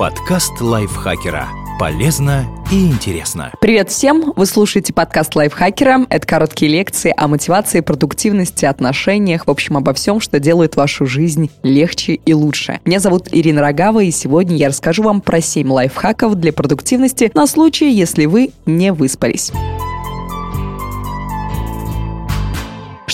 Подкаст лайфхакера. Полезно и интересно. Привет всем! Вы слушаете подкаст лайфхакера. Это короткие лекции о мотивации, продуктивности, отношениях, в общем, обо всем, что делает вашу жизнь легче и лучше. Меня зовут Ирина Рогава, и сегодня я расскажу вам про 7 лайфхаков для продуктивности на случай, если вы не выспались.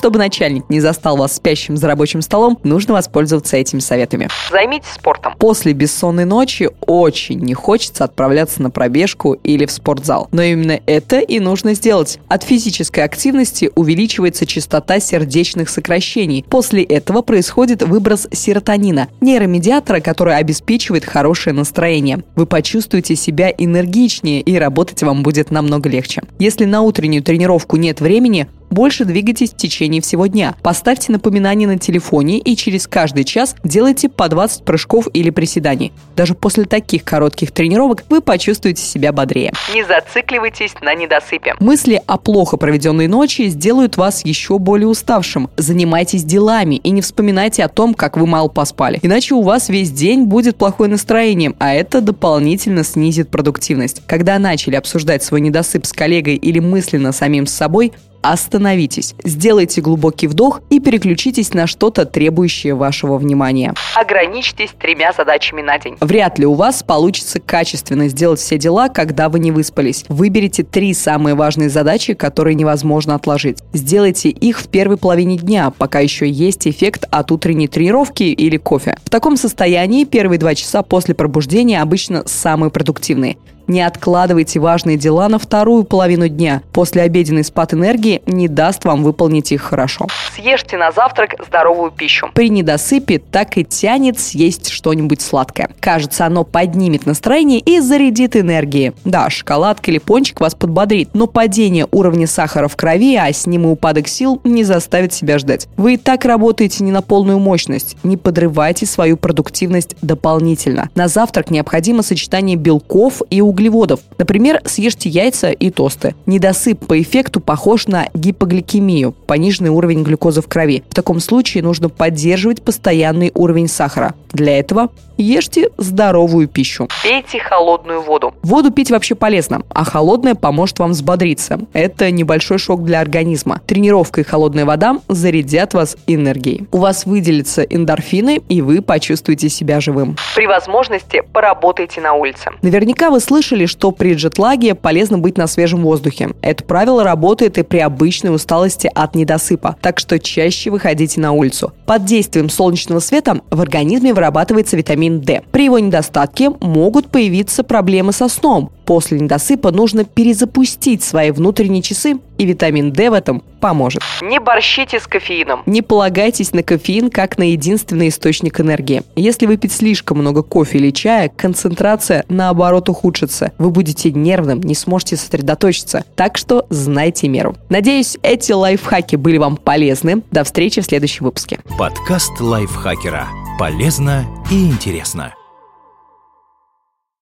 Чтобы начальник не застал вас спящим за рабочим столом, нужно воспользоваться этими советами. Займитесь спортом. После бессонной ночи очень не хочется отправляться на пробежку или в спортзал. Но именно это и нужно сделать. От физической активности увеличивается частота сердечных сокращений. После этого происходит выброс серотонина, нейромедиатора, который обеспечивает хорошее настроение. Вы почувствуете себя энергичнее и работать вам будет намного легче. Если на утреннюю тренировку нет времени, больше двигайтесь в течение всего дня. Поставьте напоминание на телефоне и через каждый час делайте по 20 прыжков или приседаний. Даже после таких коротких тренировок вы почувствуете себя бодрее. Не зацикливайтесь на недосыпе. Мысли о плохо проведенной ночи сделают вас еще более уставшим. Занимайтесь делами и не вспоминайте о том, как вы мало поспали. Иначе у вас весь день будет плохое настроение, а это дополнительно снизит продуктивность. Когда начали обсуждать свой недосып с коллегой или мысленно самим с собой, остановитесь, сделайте глубокий вдох и переключитесь на что-то требующее вашего внимания. Ограничьтесь тремя задачами на день. Вряд ли у вас получится качественно сделать все дела, когда вы не выспались. Выберите три самые важные задачи, которые невозможно отложить. Сделайте их в первой половине дня, пока еще есть эффект от утренней тренировки или кофе. В таком состоянии первые два часа после пробуждения обычно самые продуктивные. Не откладывайте важные дела на вторую половину дня. После обеденный спад энергии не даст вам выполнить их хорошо. Съешьте на завтрак здоровую пищу. При недосыпе так и тянет съесть что-нибудь сладкое. Кажется, оно поднимет настроение и зарядит энергией. Да, шоколадка или пончик вас подбодрит, но падение уровня сахара в крови, а с ним и упадок сил не заставит себя ждать. Вы и так работаете не на полную мощность. Не подрывайте свою продуктивность дополнительно. На завтрак необходимо сочетание белков и углеводов углеводов. Например, съешьте яйца и тосты. Недосып по эффекту похож на гипогликемию, пониженный уровень глюкозы в крови. В таком случае нужно поддерживать постоянный уровень сахара. Для этого ешьте здоровую пищу. Пейте холодную воду. Воду пить вообще полезно, а холодная поможет вам взбодриться. Это небольшой шок для организма. Тренировка и холодная вода зарядят вас энергией. У вас выделятся эндорфины, и вы почувствуете себя живым. При возможности поработайте на улице. Наверняка вы слышали, что при джетлаге полезно быть на свежем воздухе. Это правило работает и при обычной усталости от недосыпа, так что чаще выходите на улицу. Под действием солнечного света в организме вырабатывается витамин D. При его недостатке могут появиться проблемы со сном, После недосыпа нужно перезапустить свои внутренние часы, и витамин D в этом поможет. Не борщите с кофеином. Не полагайтесь на кофеин как на единственный источник энергии. Если выпить слишком много кофе или чая, концентрация наоборот ухудшится. Вы будете нервным, не сможете сосредоточиться. Так что знайте меру. Надеюсь, эти лайфхаки были вам полезны. До встречи в следующем выпуске. Подкаст лайфхакера. Полезно и интересно.